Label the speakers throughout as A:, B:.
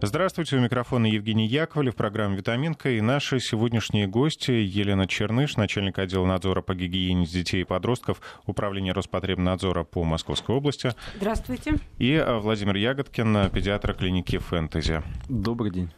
A: Здравствуйте, у микрофона Евгений Яковлев, программа «Витаминка» и наши сегодняшние гости Елена Черныш, начальник отдела надзора по гигиене детей и подростков Управления Роспотребнадзора по Московской области.
B: Здравствуйте.
A: И а, Владимир Ягодкин, педиатр клиники «Фэнтези».
C: Добрый день.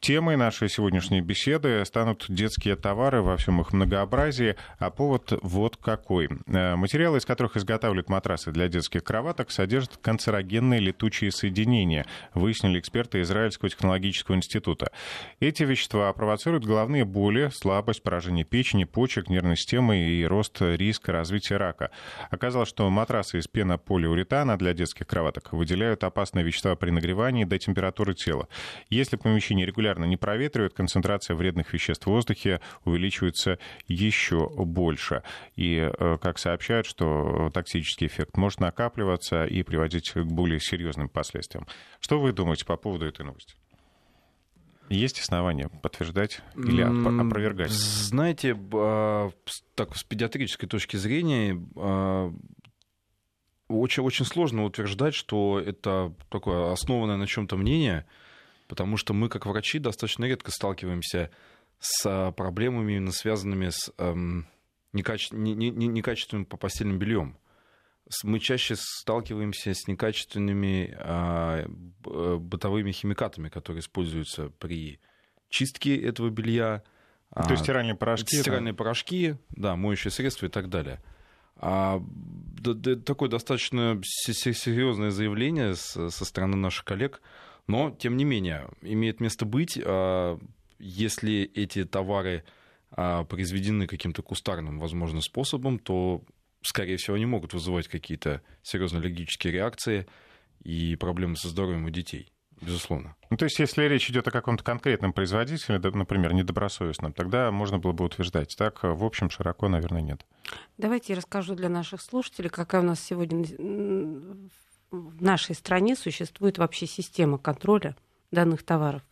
A: Темой нашей сегодняшней беседы станут детские товары во всем их многообразии, а повод вот какой. Э, материалы, из которых изготавливают матрасы для детских кроваток, содержат канцерогенные летучие соединения, выяснили эксперты Израильского технологического института. Эти вещества провоцируют головные боли, слабость, поражение печени, почек, нервной системы и рост риска развития рака. Оказалось, что матрасы из пенополиуретана для детских кроваток выделяют опасные вещества при нагревании до температуры тела. Если помещение регулярно регулярно не проветривают, концентрация вредных веществ в воздухе увеличивается еще больше. И, э, как сообщают, что токсический эффект может накапливаться и приводить к более серьезным последствиям. Что вы думаете по поводу этой новости? Есть основания подтверждать или опровергать?
C: Знаете, а, так, с педиатрической точки зрения а, очень, очень сложно утверждать, что это такое основанное на чем-то мнение, потому что мы, как врачи, достаточно редко сталкиваемся с а, проблемами, именно связанными с эм, некаче... не, не, некачественным постельным бельем. Мы чаще сталкиваемся с некачественными э, бытовыми химикатами, которые используются при чистке этого белья.
A: То есть стиральные порошки?
C: Стиральные да? порошки, да, моющие средства и так далее. А, да, да, такое достаточно серьезное заявление со стороны наших коллег – но, тем не менее, имеет место быть, а, если эти товары а, произведены каким-то кустарным, возможно, способом, то, скорее всего, они могут вызывать какие-то серьезные аллергические реакции и проблемы со здоровьем у детей безусловно.
A: Ну, то есть, если речь идет о каком-то конкретном производителе, например, недобросовестном, тогда можно было бы утверждать. Так, в общем, широко, наверное, нет.
B: Давайте я расскажу для наших слушателей, какая у нас сегодня в нашей стране существует вообще система контроля данных товаров.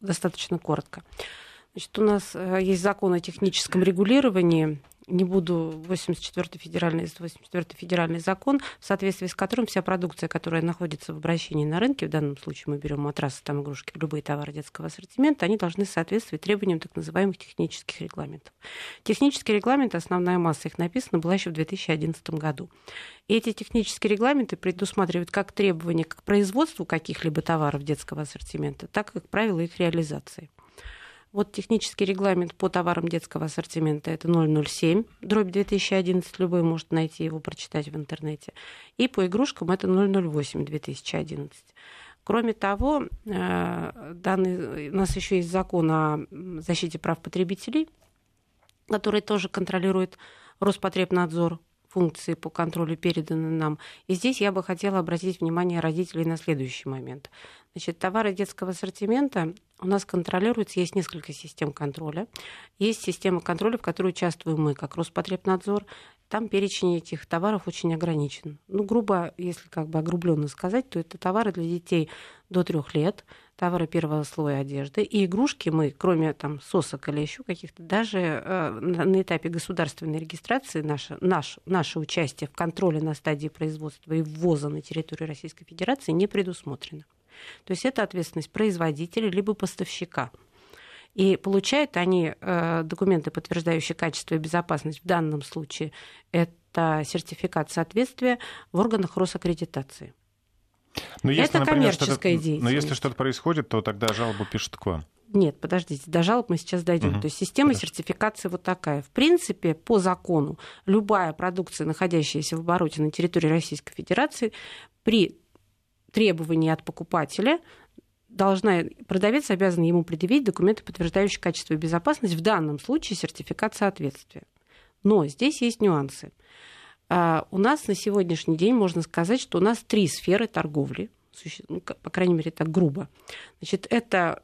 B: Достаточно коротко. Значит, у нас э, есть закон о техническом регулировании не буду 84-й федеральный, 84 федеральный закон, в соответствии с которым вся продукция, которая находится в обращении на рынке, в данном случае мы берем матрасы, там игрушки, любые товары детского ассортимента, они должны соответствовать требованиям так называемых технических регламентов. Технические регламенты, основная масса их написана, была еще в 2011 году. И эти технические регламенты предусматривают как требования к производству каких-либо товаров детского ассортимента, так и, как правило, их реализации. Вот технический регламент по товарам детского ассортимента это 007, дробь 2011, любой может найти его, прочитать в интернете. И по игрушкам это 008 2011. Кроме того, э, данный, у нас еще есть закон о защите прав потребителей, который тоже контролирует Роспотребнадзор функции по контролю переданы нам. И здесь я бы хотела обратить внимание родителей на следующий момент. Значит, товары детского ассортимента у нас контролируются, есть несколько систем контроля. Есть система контроля, в которой участвуем мы, как Роспотребнадзор. Там перечень этих товаров очень ограничен. Ну, грубо, если как бы огрубленно сказать, то это товары для детей до трех лет, товары первого слоя одежды. И игрушки мы, кроме там сосок или еще каких-то, даже э, на, на этапе государственной регистрации наше, наш, наше участие в контроле на стадии производства и ввоза на территорию Российской Федерации не предусмотрено. То есть это ответственность производителя либо поставщика. И получают они э, документы, подтверждающие качество и безопасность. В данном случае это сертификат соответствия в органах Росаккредитации. Но если, это например, коммерческая деятельность.
A: Но если что-то происходит, то тогда жалобу пишут к вам.
B: Нет, подождите, до жалоб мы сейчас дойдем. Угу. То есть система Хорошо. сертификации вот такая. В принципе, по закону, любая продукция, находящаяся в обороте на территории Российской Федерации, при требований от покупателя должна, продавец обязан ему предъявить документы, подтверждающие качество и безопасность, в данном случае сертификат соответствия. Но здесь есть нюансы. А, у нас на сегодняшний день можно сказать, что у нас три сферы торговли, ну, по крайней мере, так грубо. Значит, это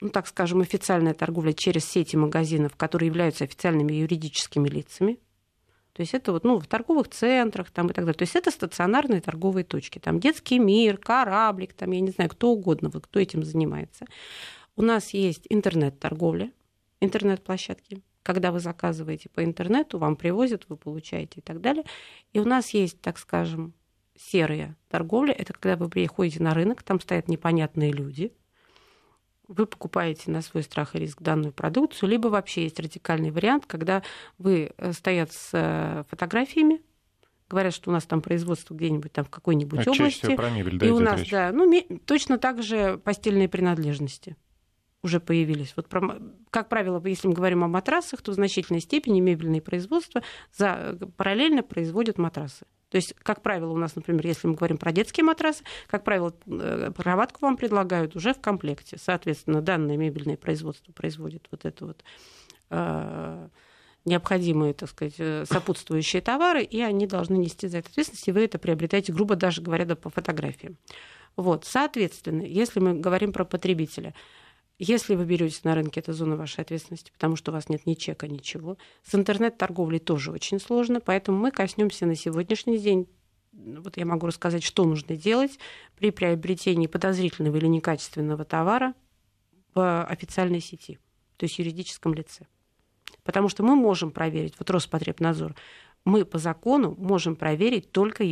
B: ну, так скажем, официальная торговля через сети магазинов, которые являются официальными юридическими лицами, то есть это вот, ну, в торговых центрах там и так далее. То есть это стационарные торговые точки. Там детский мир, кораблик, там, я не знаю, кто угодно, вы, кто этим занимается. У нас есть интернет-торговля, интернет-площадки. Когда вы заказываете по интернету, вам привозят, вы получаете и так далее. И у нас есть, так скажем, серая торговля – это когда вы приходите на рынок, там стоят непонятные люди, вы покупаете на свой страх и риск данную продукцию, либо вообще есть радикальный вариант, когда вы э, стоят с э, фотографиями, говорят, что у нас там производство где-нибудь там в какой-нибудь а области.
A: Про мебель, да,
B: и у нас, речь. да, ну, точно так же постельные принадлежности уже появились. Вот про, как правило, если мы говорим о матрасах, то в значительной степени мебельные производства за, параллельно производят матрасы. То есть, как правило, у нас, например, если мы говорим про детские матрасы, как правило, э, кроватку вам предлагают уже в комплекте. Соответственно, данное мебельное производство производит вот это вот э, необходимые, так сказать, э, сопутствующие товары, и они должны нести за это ответственность, и вы это приобретаете, грубо даже говоря, да, по фотографиям. Вот, соответственно, если мы говорим про потребителя, если вы берете на рынке, это зона вашей ответственности, потому что у вас нет ни чека, ничего. С интернет-торговлей тоже очень сложно, поэтому мы коснемся на сегодняшний день вот я могу рассказать, что нужно делать при приобретении подозрительного или некачественного товара в официальной сети, то есть юридическом лице. Потому что мы можем проверить, вот Роспотребнадзор, мы по закону можем проверить только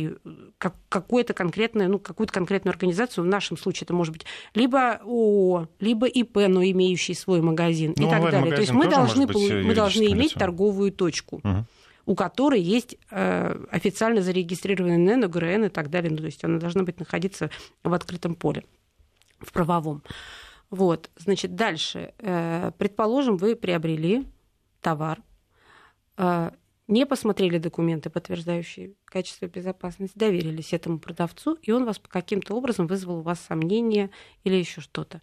B: как, какую-то конкретную, ну, какую-то конкретную организацию. В нашем случае это может быть либо ООО, либо ИП, но имеющий свой магазин ну, и так далее. То есть мы должны, мы должны иметь торговую точку. Угу у которой есть э, официально зарегистрированный НЭН, ОГРН и так далее. Ну, то есть она должна быть находиться в открытом поле, в правовом. Вот, значит, дальше. Э, предположим, вы приобрели товар, э, не посмотрели документы, подтверждающие качество безопасности, доверились этому продавцу, и он вас каким-то образом вызвал у вас сомнения или еще что-то.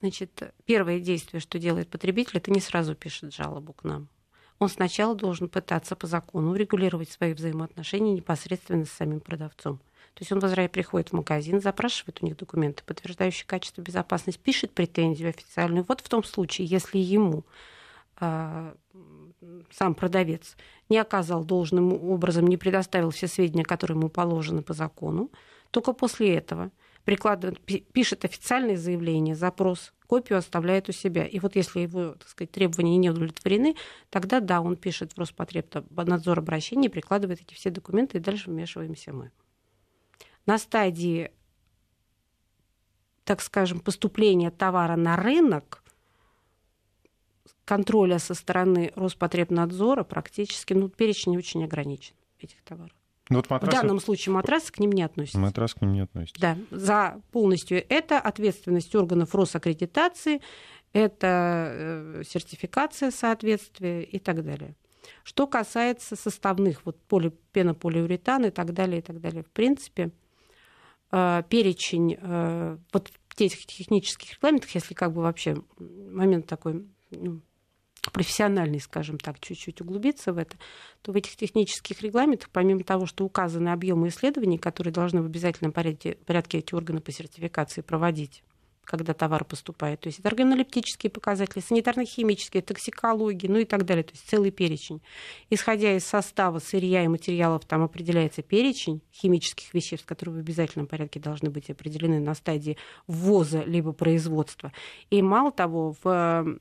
B: Значит, первое действие, что делает потребитель, это не сразу пишет жалобу к нам. Он сначала должен пытаться по закону регулировать свои взаимоотношения непосредственно с самим продавцом. То есть он возвращает, приходит в магазин, запрашивает у них документы, подтверждающие качество безопасности, пишет претензию официальную. Вот в том случае, если ему а, сам продавец не оказал должным образом, не предоставил все сведения, которые ему положены по закону, только после этого прикладывает, пишет официальное заявление, запрос, копию оставляет у себя. И вот если его так сказать, требования не удовлетворены, тогда да, он пишет в Роспотребнадзор обращение, прикладывает эти все документы, и дальше вмешиваемся мы. На стадии, так скажем, поступления товара на рынок контроля со стороны Роспотребнадзора практически, ну, перечень очень ограничен этих товаров. Ну, вот матрасы... В данном случае матрасы к ним не относятся.
A: Матрас к ним не относится.
B: Да, за полностью это ответственность органов Росаккредитации, это э, сертификация соответствия и так далее. Что касается составных, вот поли, пенополиуретан и так далее, и так далее, в принципе, э, перечень э, вот в этих технических регламентах, если как бы вообще момент такой ну, профессиональный, скажем так, чуть-чуть углубиться в это, то в этих технических регламентах, помимо того, что указаны объемы исследований, которые должны в обязательном порядке, порядке эти органы по сертификации проводить, когда товар поступает. То есть это органолептические показатели, санитарно-химические, токсикологии, ну и так далее. То есть целый перечень. Исходя из состава сырья и материалов, там определяется перечень химических веществ, которые в обязательном порядке должны быть определены на стадии ввоза либо производства. И мало того, в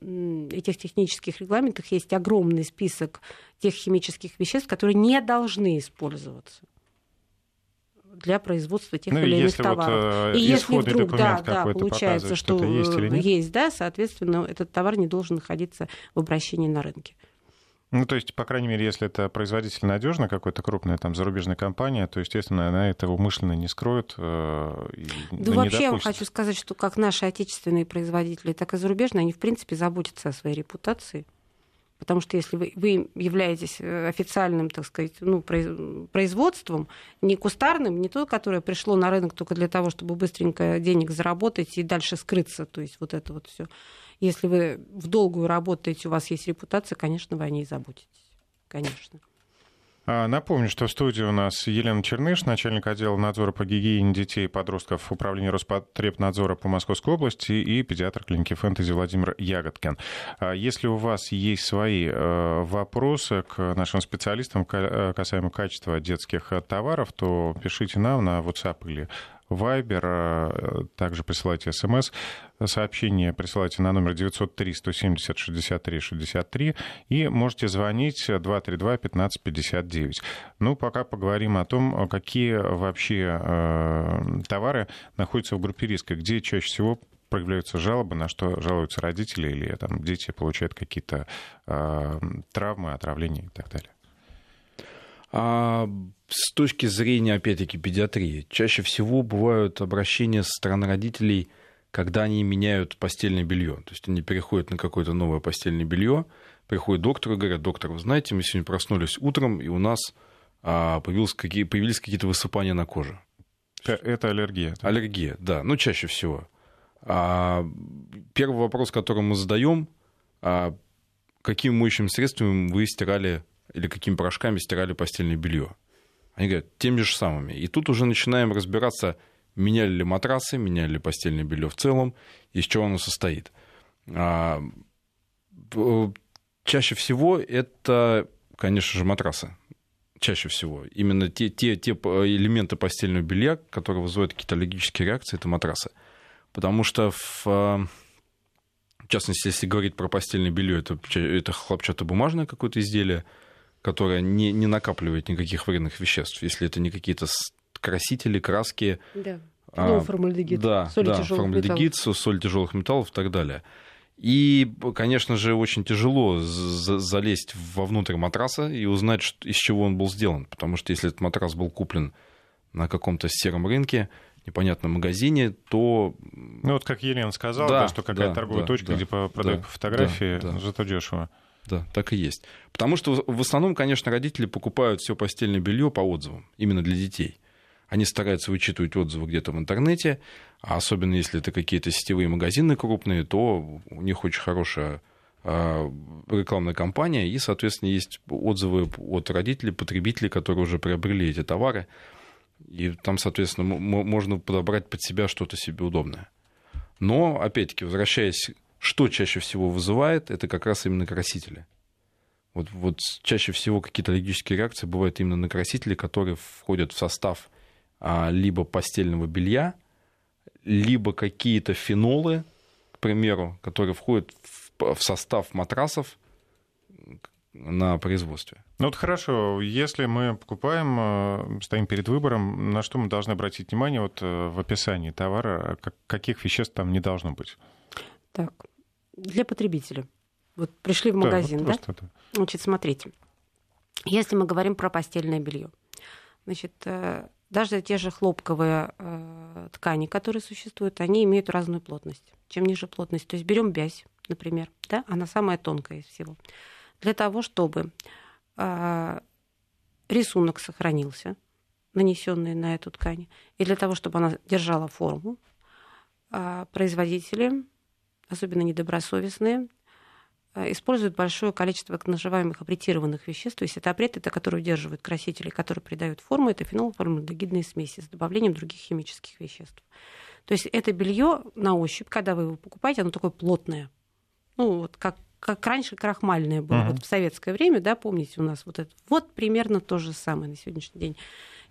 B: этих технических регламентах есть огромный список тех химических веществ, которые не должны использоваться для производства тех ну, или иных товаров. Вот,
A: э, и если вдруг да,
B: да, получается, что, что есть, или нет? есть, да, соответственно, этот товар не должен находиться в обращении на рынке.
A: Ну, то есть, по крайней мере, если это производитель надежно, какой-то крупная там зарубежная компания, то, естественно, она это умышленно не скроет. Э, и,
B: да вообще, я хочу сказать, что как наши отечественные производители, так и зарубежные, они, в принципе, заботятся о своей репутации. Потому что если вы, вы являетесь э, официальным, так сказать, ну, производством, не кустарным, не то, которое пришло на рынок только для того, чтобы быстренько денег заработать и дальше скрыться, то есть вот это вот все. Если вы в долгую работаете, у вас есть репутация, конечно, вы о ней заботитесь. Конечно.
A: А, напомню, что в студии у нас Елена Черныш, начальник отдела надзора по гигиене детей и подростков Управления Роспотребнадзора по Московской области и педиатр клиники «Фэнтези» Владимир Ягодкин. А, если у вас есть свои э, вопросы к нашим специалистам э, касаемо качества детских товаров, то пишите нам на WhatsApp или Viber, также присылайте смс. Сообщение присылайте на номер 903-170-63-63 и можете звонить 232-1559. Ну, пока поговорим о том, какие вообще товары находятся в группе риска, где чаще всего проявляются жалобы, на что жалуются родители или там, дети получают какие-то э, травмы, отравления и так далее?
C: С точки зрения, опять-таки, педиатрии, чаще всего бывают обращения со стороны родителей, когда они меняют постельное белье. То есть они переходят на какое-то новое постельное белье, приходят к доктору и говорят, доктор, вы знаете, мы сегодня проснулись утром, и у нас а, появились, какие, появились какие-то высыпания на коже.
A: Это аллергия.
C: Да? Аллергия, да, ну чаще всего. А, первый вопрос, который мы задаем, а, какими моющими средствами вы стирали или какими порошками стирали постельное белье? Они говорят, теми же самыми. И тут уже начинаем разбираться, меняли ли матрасы, меняли ли постельное белье в целом, из чего оно состоит. А, чаще всего это, конечно же, матрасы. Чаще всего. Именно те, те, те элементы постельного белья, которые вызывают какие-то аллергические реакции, это матрасы. Потому что в, в частности, если говорить про постельное белье, это, это хлопчатобумажное какое-то изделие, которое не, не накапливает никаких вредных веществ, если это не какие-то красители, краски.
B: Да. Ну, а, формальдегид,
C: да, соль да, тяжелых формальдегид, металлов. соль тяжелых металлов и так далее. И, конечно же, очень тяжело залезть вовнутрь матраса и узнать, из чего он был сделан. Потому что если этот матрас был куплен на каком-то сером рынке, непонятном магазине, то...
A: Ну вот как Елена сказала, да, да, что какая-то да, торговая да, точка, да, где продают да, по фотографии, да, да. зато дешево.
C: Да, так и есть. Потому что в основном, конечно, родители покупают все постельное белье по отзывам, именно для детей. Они стараются вычитывать отзывы где-то в интернете, а особенно если это какие-то сетевые магазины крупные, то у них очень хорошая а, рекламная кампания, и, соответственно, есть отзывы от родителей, потребителей, которые уже приобрели эти товары. И там, соответственно, можно подобрать под себя что-то себе удобное. Но, опять-таки, возвращаясь, что чаще всего вызывает, это как раз именно красители. Вот, вот чаще всего какие-то аллергические реакции бывают именно на красители, которые входят в состав а, либо постельного белья, либо какие-то фенолы, к примеру, которые входят в, в состав матрасов на производстве.
A: Ну вот хорошо, если мы покупаем, э, стоим перед выбором, на что мы должны обратить внимание вот э, в описании товара, каких веществ там не должно быть?
B: Так, для потребителя. Вот пришли в магазин, да? Вот да? Это. Значит, смотрите, если мы говорим про постельное белье, значит, э, даже те же хлопковые ткани, которые существуют, они имеют разную плотность. Чем ниже плотность, то есть берем бязь, например, да, она самая тонкая из всего. Для того, чтобы а, рисунок сохранился, нанесенный на эту ткань, и для того, чтобы она держала форму, а, производители, особенно недобросовестные, а, используют большое количество так называемых апретированных веществ. То есть это апрет, это которые удерживают красители, которые придают форму, это фенолформальдегидные смеси с добавлением других химических веществ. То есть это белье на ощупь, когда вы его покупаете, оно такое плотное. Ну, вот как как раньше крахмальное было, uh-huh. вот в советское время, да, помните, у нас вот это, вот примерно то же самое на сегодняшний день.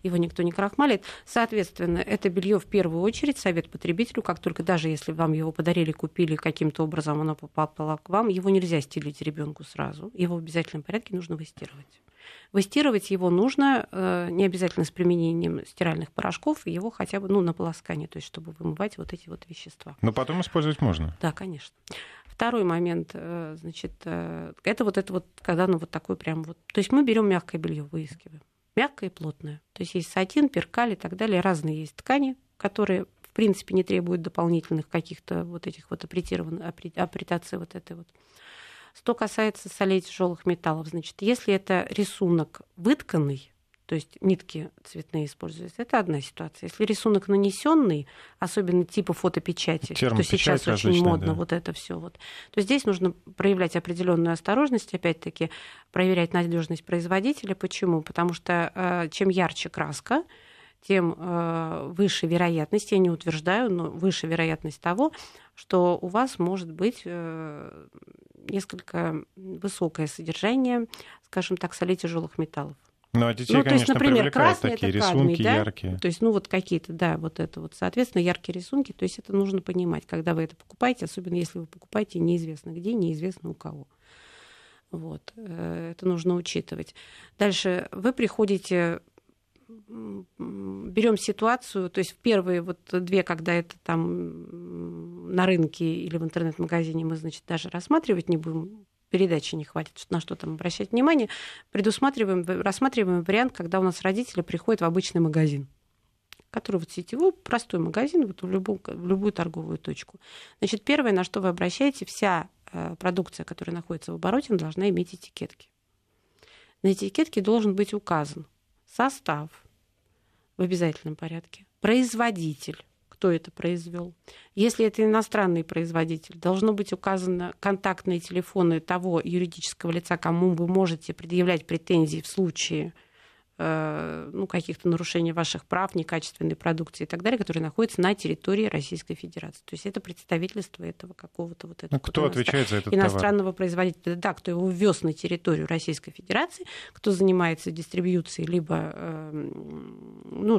B: Его никто не крахмалит. Соответственно, это белье в первую очередь совет потребителю, как только даже если вам его подарили, купили, каким-то образом оно попало к вам, его нельзя стелить ребенку сразу. Его в обязательном порядке нужно выстирывать. Выстирывать его нужно э, не обязательно с применением стиральных порошков, его хотя бы ну, на полоскание, то есть чтобы вымывать вот эти вот вещества.
A: Но потом использовать можно.
B: Да, конечно. Второй момент, э, значит, э, это вот это вот, когда ну вот такой прям вот, то есть мы берем мягкое белье, выискиваем, мягкое и плотное. То есть есть сатин, перкаль и так далее, разные есть ткани, которые в принципе не требуют дополнительных каких-то вот этих вот апретированных, апретации вот этой вот. Что касается солей тяжелых металлов, значит, если это рисунок вытканный, то есть нитки цветные используются. Это одна ситуация. Если рисунок нанесенный, особенно типа фотопечати, что сейчас очень модно, да. вот это все, вот, то здесь нужно проявлять определенную осторожность, опять-таки проверять надежность производителя. Почему? Потому что э, чем ярче краска, тем э, выше вероятность, я не утверждаю, но выше вероятность того, что у вас может быть э, несколько высокое содержание, скажем так, солей тяжелых металлов
A: Ну, а детей, ну, то есть, например, красный такие
B: это
A: кадмий,
B: рисунки
A: да? яркие.
B: То есть, ну, вот какие-то, да, вот это вот, соответственно, яркие рисунки. То есть, это нужно понимать, когда вы это покупаете, особенно если вы покупаете неизвестно где, неизвестно у кого. Вот, э, это нужно учитывать. Дальше вы приходите берем ситуацию, то есть в первые вот две, когда это там на рынке или в интернет-магазине мы, значит, даже рассматривать не будем, передачи не хватит, на что там обращать внимание, предусматриваем, рассматриваем вариант, когда у нас родители приходят в обычный магазин который вот сетевой, простой магазин, вот в любую, в любую торговую точку. Значит, первое, на что вы обращаете, вся э, продукция, которая находится в обороте, должна иметь этикетки. На этикетке должен быть указан состав в обязательном порядке, производитель, кто это произвел. Если это иностранный производитель, должно быть указано контактные телефоны того юридического лица, кому вы можете предъявлять претензии в случае ну, каких-то нарушений ваших прав, некачественной продукции и так далее, которые находятся на территории Российской Федерации. То есть это представительство этого какого-то вот этого
A: ну, кто вот отвечает за этот
B: иностранного
A: товар?
B: производителя. Да, кто его ввез на территорию Российской Федерации, кто занимается дистрибьюцией либо э, ну,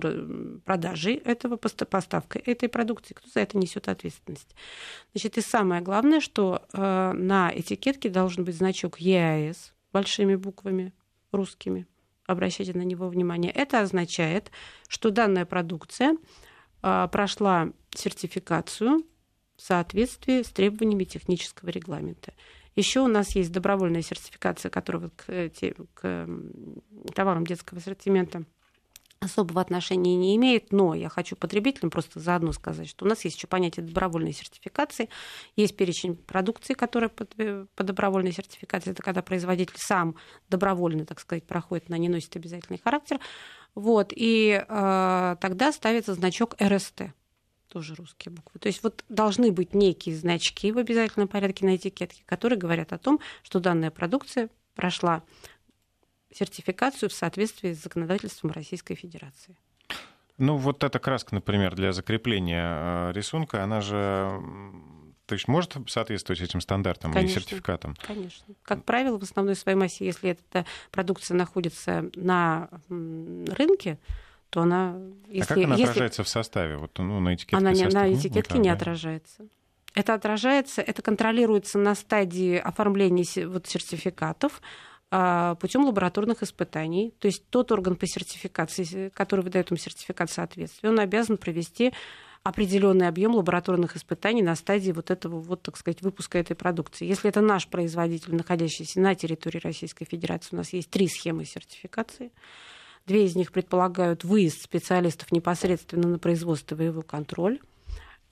B: продажей этого, поставкой этой продукции, кто за это несет ответственность. Значит, и самое главное, что э, на этикетке должен быть значок ЕАС большими буквами русскими обращайте на него внимание. Это означает, что данная продукция а, прошла сертификацию в соответствии с требованиями технического регламента. Еще у нас есть добровольная сертификация, которая к, к товарам детского ассортимента особого отношения не имеет, но я хочу потребителям просто заодно сказать, что у нас есть еще понятие добровольной сертификации, есть перечень продукции, которая по, по добровольной сертификации, это когда производитель сам добровольно, так сказать, проходит, на не носит обязательный характер, вот, и э, тогда ставится значок РСТ, тоже русские буквы. То есть вот должны быть некие значки в обязательном порядке на этикетке, которые говорят о том, что данная продукция прошла сертификацию в соответствии с законодательством Российской Федерации.
A: Ну, вот эта краска, например, для закрепления э, рисунка, она же то есть может соответствовать этим стандартам
B: конечно,
A: и сертификатам?
B: Конечно. Как правило, в основной своей массе, если эта продукция находится на рынке, то она...
A: Если, а как она если... отражается в составе? Вот, ну, на этикетке
B: она
A: не,
B: на этикетке не отражается. Это отражается, это контролируется на стадии оформления вот, сертификатов. А, путем лабораторных испытаний. То есть тот орган по сертификации, который выдает им сертификат соответствия, он обязан провести определенный объем лабораторных испытаний на стадии вот этого, вот, так сказать, выпуска этой продукции. Если это наш производитель, находящийся на территории Российской Федерации, у нас есть три схемы сертификации. Две из них предполагают выезд специалистов непосредственно на производство и его контроль.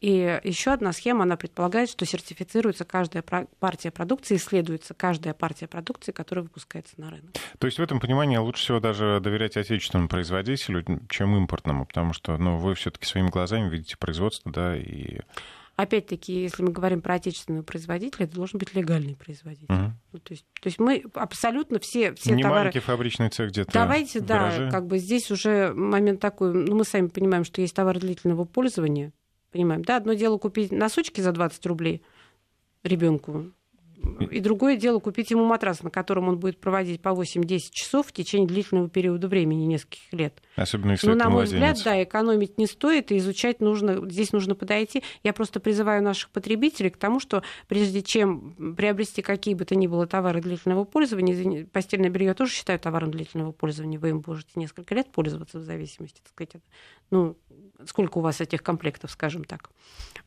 B: И еще одна схема, она предполагает, что сертифицируется каждая партия продукции, исследуется каждая партия продукции, которая выпускается на рынок.
A: То есть в этом понимании лучше всего даже доверять отечественному производителю, чем импортному, потому что ну, вы все-таки своими глазами видите производство, да, и
B: Опять-таки, если мы говорим про отечественного производителя, это должен быть легальный производитель. Угу. Ну, то, есть, то есть мы абсолютно все, все
A: Не
B: товары...
A: маленький фабричный цех где-то
B: Давайте, да, как бы здесь уже момент такой, ну мы сами понимаем, что есть товары длительного пользования, Понимаем, да? Одно дело купить носочки за 20 рублей ребенку, и другое дело купить ему матрас, на котором он будет проводить по 8-10 часов в течение длительного периода времени, нескольких лет.
A: Особенно если Но, на
B: мой
A: младенец.
B: взгляд, да, экономить не стоит, и изучать нужно, здесь нужно подойти. Я просто призываю наших потребителей к тому, что прежде чем приобрести какие бы то ни было товары длительного пользования, постельное белье тоже считаю товаром длительного пользования, вы им можете несколько лет пользоваться в зависимости, так сказать, ну, сколько у вас этих комплектов, скажем так.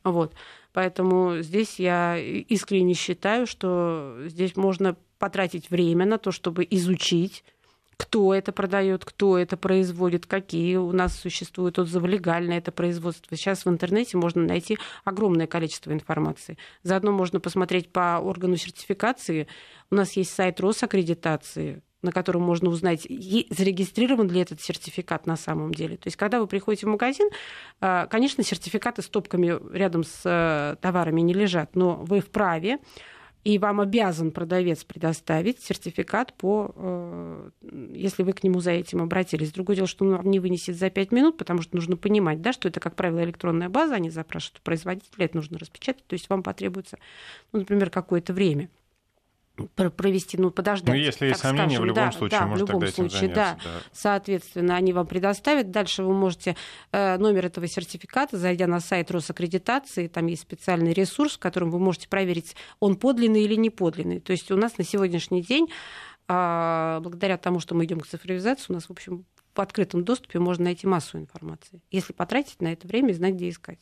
B: Вот. Поэтому здесь я искренне считаю, что здесь можно потратить время на то, чтобы изучить, кто это продает, кто это производит, какие у нас существуют отзывы, легальное это производство. Сейчас в интернете можно найти огромное количество информации. Заодно можно посмотреть по органу сертификации. У нас есть сайт Росаккредитации, на котором можно узнать, зарегистрирован ли этот сертификат на самом деле. То есть, когда вы приходите в магазин, а, конечно, сертификаты с топками рядом с э, товарами не лежат, но вы вправе и вам обязан продавец предоставить сертификат по, э, если вы к нему за этим обратились. Другое дело, что он вам не вынесет за 5 минут, потому что нужно понимать, да, что это, как правило, электронная база, они запрашивают у производителя, это нужно распечатать, то есть вам потребуется, ну, например, какое-то время. Провести, ну, подождать. Ну,
A: если есть сомнения, скажем, в любом
B: да,
A: случае,
B: да,
A: может
B: в любом случае,
A: заняться,
B: да. да. Соответственно, они вам предоставят. Дальше вы можете э, номер этого сертификата, зайдя на сайт Росаккредитации, там есть специальный ресурс, в котором вы можете проверить, он подлинный или не подлинный. То есть у нас на сегодняшний день, э, благодаря тому, что мы идем к цифровизации, у нас, в общем, в открытом доступе можно найти массу информации, если потратить на это время и знать, где искать.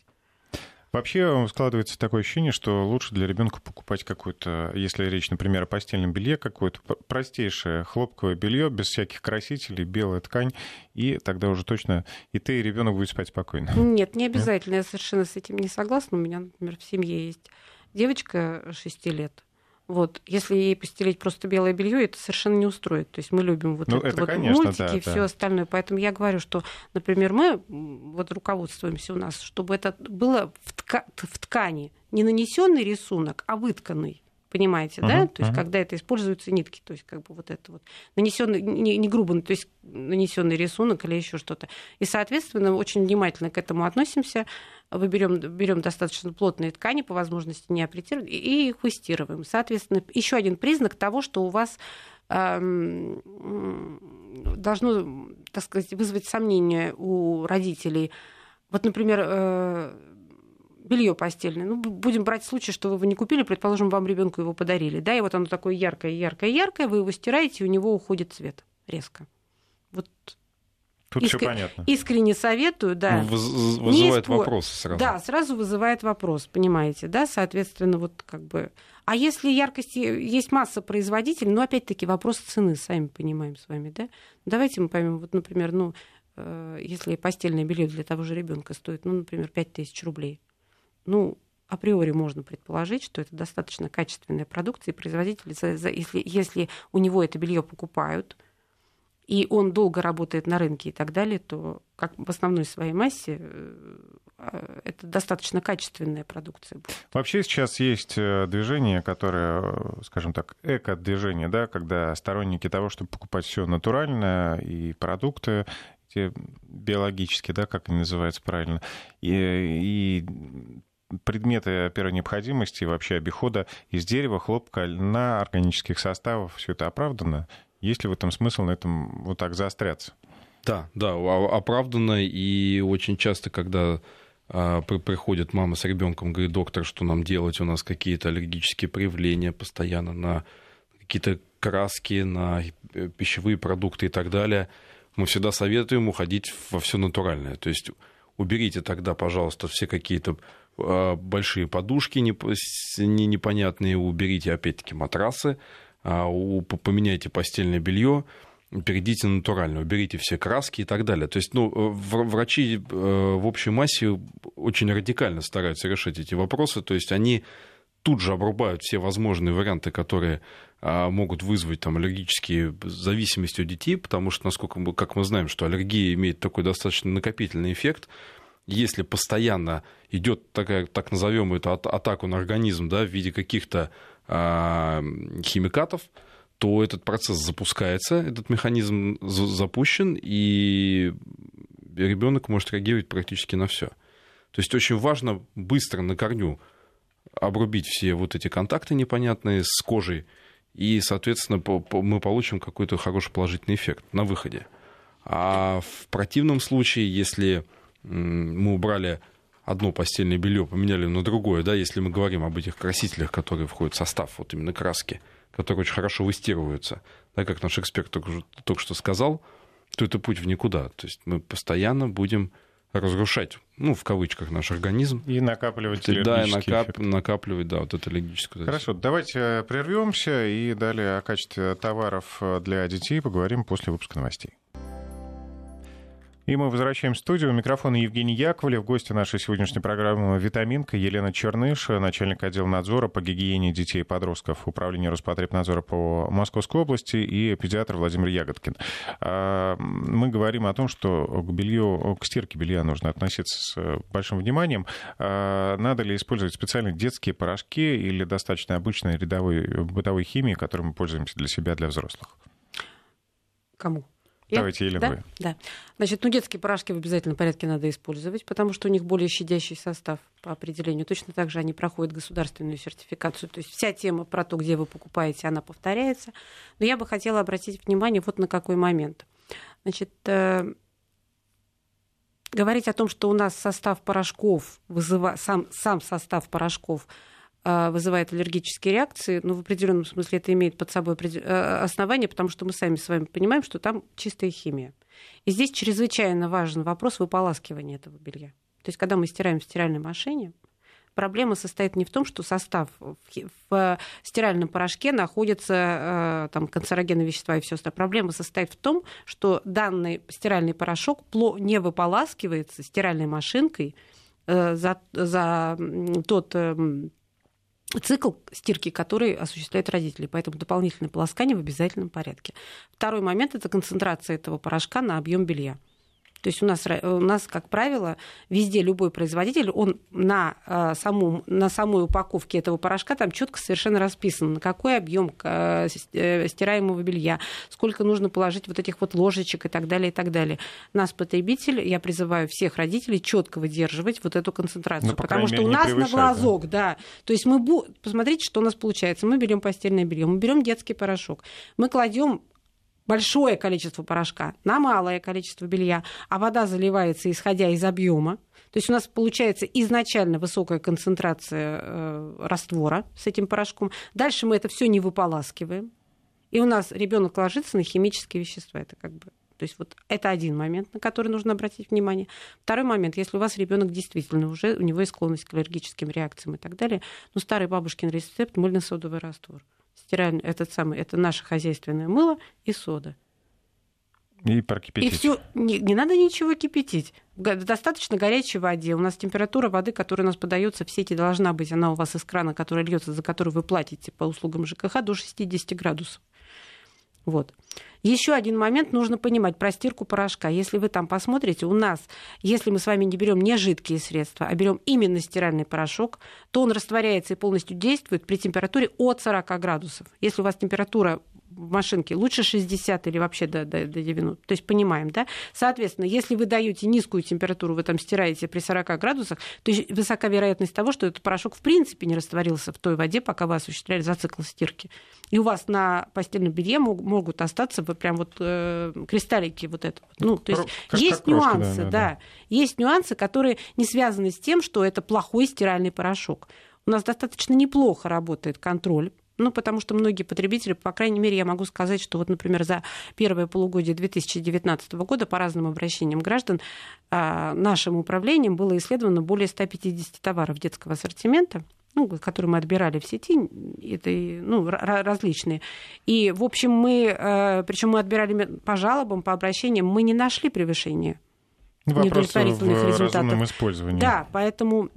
A: Вообще складывается такое ощущение, что лучше для ребенка покупать какое-то, если речь, например, о постельном белье, какое-то простейшее хлопковое белье без всяких красителей, белая ткань, и тогда уже точно и ты, и ребенок будет спать спокойно.
B: Нет, не обязательно. Нет? Я совершенно с этим не согласна. У меня, например, в семье есть девочка 6 лет. Вот, если ей постелить просто белое белье, это совершенно не устроит. То есть мы любим вот
A: ну,
B: это,
A: это
B: вот
A: конечно,
B: мультики
A: да,
B: и все
A: да.
B: остальное. Поэтому я говорю, что, например, мы вот руководствуемся у нас, чтобы это было в, тка- в ткани не нанесенный рисунок, а вытканный. Понимаете, uh-huh, да? То есть, uh-huh. когда это используются нитки, то есть, как бы вот это вот нанесенный, не, не грубо, то есть нанесенный рисунок или еще что-то. И, соответственно, очень внимательно к этому относимся. Выберем, берем достаточно плотные ткани, по возможности не апретируем, и их выстирываем. Соответственно, еще один признак того, что у вас эм, должно, так сказать, вызвать сомнение у родителей. Вот, например, э, белье постельное. Ну, будем брать случай, что вы его не купили, предположим, вам ребенку его подарили, да, и вот оно такое яркое, яркое, яркое, вы его стираете, и у него уходит цвет резко. Вот
A: Тут Иск... все понятно.
B: Искренне советую, да.
C: Вызывает спор... вопрос сразу.
B: Да, сразу вызывает вопрос, понимаете, да, соответственно, вот как бы... А если яркости, есть масса производителей, ну, опять-таки, вопрос цены, сами понимаем с вами, да? Давайте мы поймем, вот, например, ну, э, если постельное белье для того же ребенка стоит, ну, например, 5000 рублей, ну, априори можно предположить, что это достаточно качественная продукция, и производители, если, если у него это белье покупают, и он долго работает на рынке и так далее, то как в основной своей массе э, это достаточно качественная продукция будет.
A: Вообще сейчас есть э, движение, которое, скажем так, эко-движение, да, когда сторонники того, чтобы покупать все натуральное и продукты, те биологические, да, как они называются правильно, и, и предметы первой необходимости, вообще обихода из дерева, хлопка, льна, органических составов, все это оправдано? Есть ли в этом смысл на этом вот так заостряться?
C: Да, да, оправданно, и очень часто, когда а, приходит мама с ребенком, говорит, доктор, что нам делать, у нас какие-то аллергические проявления постоянно на какие-то краски, на э, пищевые продукты и так далее, мы всегда советуем уходить во все натуральное. То есть уберите тогда, пожалуйста, все какие-то а, большие подушки непонятные, уберите опять-таки матрасы, а, поменяйте постельное белье, перейдите на натуральное, уберите все краски и так далее. То есть, ну, врачи э, в общей массе очень радикально стараются решить эти вопросы, то есть они тут же обрубают все возможные варианты, которые а, могут вызвать там, аллергические зависимости у детей, потому что, насколько мы, как мы знаем, что аллергия имеет такой достаточно накопительный эффект, если постоянно идет такая, так назовем эту атаку на организм да, в виде каких-то а, химикатов, то этот процесс запускается, этот механизм запущен, и ребенок может реагировать практически на все. То есть очень важно быстро на корню обрубить все вот эти контакты непонятные с кожей, и, соответственно, мы получим какой-то хороший положительный эффект на выходе. А в противном случае, если мы убрали одно постельное белье, поменяли на другое, да, если мы говорим об этих красителях, которые входят в состав, вот именно краски, которые очень хорошо выстирываются, да, как наш эксперт только, только что сказал, то это путь в никуда. То есть мы постоянно будем разрушать, ну, в кавычках, наш организм.
A: И накапливать
C: Да, и накап... накапливать, да, вот это аллергическую.
A: Хорошо, давайте э, прервемся и далее о качестве товаров э, для детей поговорим после выпуска новостей. И мы возвращаемся в студию. У микрофона Евгений Яковлев, гости нашей сегодняшней программы «Витаминка» Елена Черныш, начальник отдела надзора по гигиене детей и подростков Управления Роспотребнадзора по Московской области и педиатр Владимир Ягодкин. А, мы говорим о том, что к белью, к стирке белья нужно относиться с большим вниманием. А, надо ли использовать специальные детские порошки или достаточно обычной рядовой бытовой химии, которой мы пользуемся для себя, для взрослых?
B: Кому?
A: Давайте, Елена,
B: да?
A: вы.
B: Да. Значит, ну, детские порошки в обязательном порядке надо использовать, потому что у них более щадящий состав по определению. Точно так же они проходят государственную сертификацию. То есть вся тема про то, где вы покупаете, она повторяется. Но я бы хотела обратить внимание вот на какой момент. Значит, э, говорить о том, что у нас состав порошков, вызыва... сам, сам состав порошков вызывает аллергические реакции, ну, в определенном смысле это имеет под собой э, основание, потому что мы сами с вами понимаем, что там чистая химия. И здесь чрезвычайно важен вопрос выполаскивания этого белья. То есть, когда мы стираем в стиральной машине, проблема состоит не в том, что состав в стиральном порошке находятся там, канцерогенные вещества и все остальное. Проблема состоит в том, что данный стиральный порошок не выполаскивается стиральной машинкой за, за тот цикл стирки, который осуществляют родители. Поэтому дополнительное полоскание в обязательном порядке. Второй момент – это концентрация этого порошка на объем белья. То есть у нас, у нас, как правило, везде любой производитель, он на, э, саму, на самой упаковке этого порошка там четко совершенно расписано, на какой объем э, э, стираемого белья, сколько нужно положить вот этих вот ложечек и так далее, и так далее. Нас, потребитель, я призываю всех родителей четко выдерживать вот эту концентрацию, ну, потому что у нас на глазок, да. да. То есть мы, посмотрите, что у нас получается. Мы берем постельное белье, мы берем детский порошок, мы кладем большое количество порошка на малое количество белья, а вода заливается, исходя из объема. То есть у нас получается изначально высокая концентрация э, раствора с этим порошком. Дальше мы это все не выполаскиваем. И у нас ребенок ложится на химические вещества. Это как бы то есть вот это один момент, на который нужно обратить внимание. Второй момент, если у вас ребенок действительно уже, у него есть склонность к аллергическим реакциям и так далее, ну, старый бабушкин рецепт мыльно-содовый раствор стиральный, этот самый, это наше хозяйственное мыло и сода.
A: И прокипятить.
B: И все, не, не надо ничего кипятить. Достаточно горячей воде. У нас температура воды, которая у нас подается в сети, должна быть, она у вас из крана, которая льется, за которую вы платите по услугам ЖКХ, до 60 градусов. Вот. Еще один момент нужно понимать про стирку порошка. Если вы там посмотрите, у нас, если мы с вами не берем не жидкие средства, а берем именно стиральный порошок, то он растворяется и полностью действует при температуре от 40 градусов. Если у вас температура в машинке лучше 60 или вообще до, до, до 90. То есть понимаем, да? Соответственно, если вы даете низкую температуру, вы там стираете при 40 градусах, то есть высока вероятность того, что этот порошок в принципе не растворился в той воде, пока вы осуществляли за цикл стирки. И у вас на постельном белье могут остаться вот прям вот э, кристаллики вот это. Ну, то есть как, есть как нюансы, да, да, да. Есть нюансы, которые не связаны с тем, что это плохой стиральный порошок. У нас достаточно неплохо работает контроль ну, потому что многие потребители, по крайней мере, я могу сказать, что вот, например, за первое полугодие 2019 года по разным обращениям граждан а, нашим управлением было исследовано более 150 товаров детского ассортимента ну, которые мы отбирали в сети, это ну, различные. И, в общем, мы, э, причем мы отбирали по жалобам, по обращениям, мы не нашли превышения
A: Вопрос неудовлетворительных результатов. использовании.
B: Да, поэтому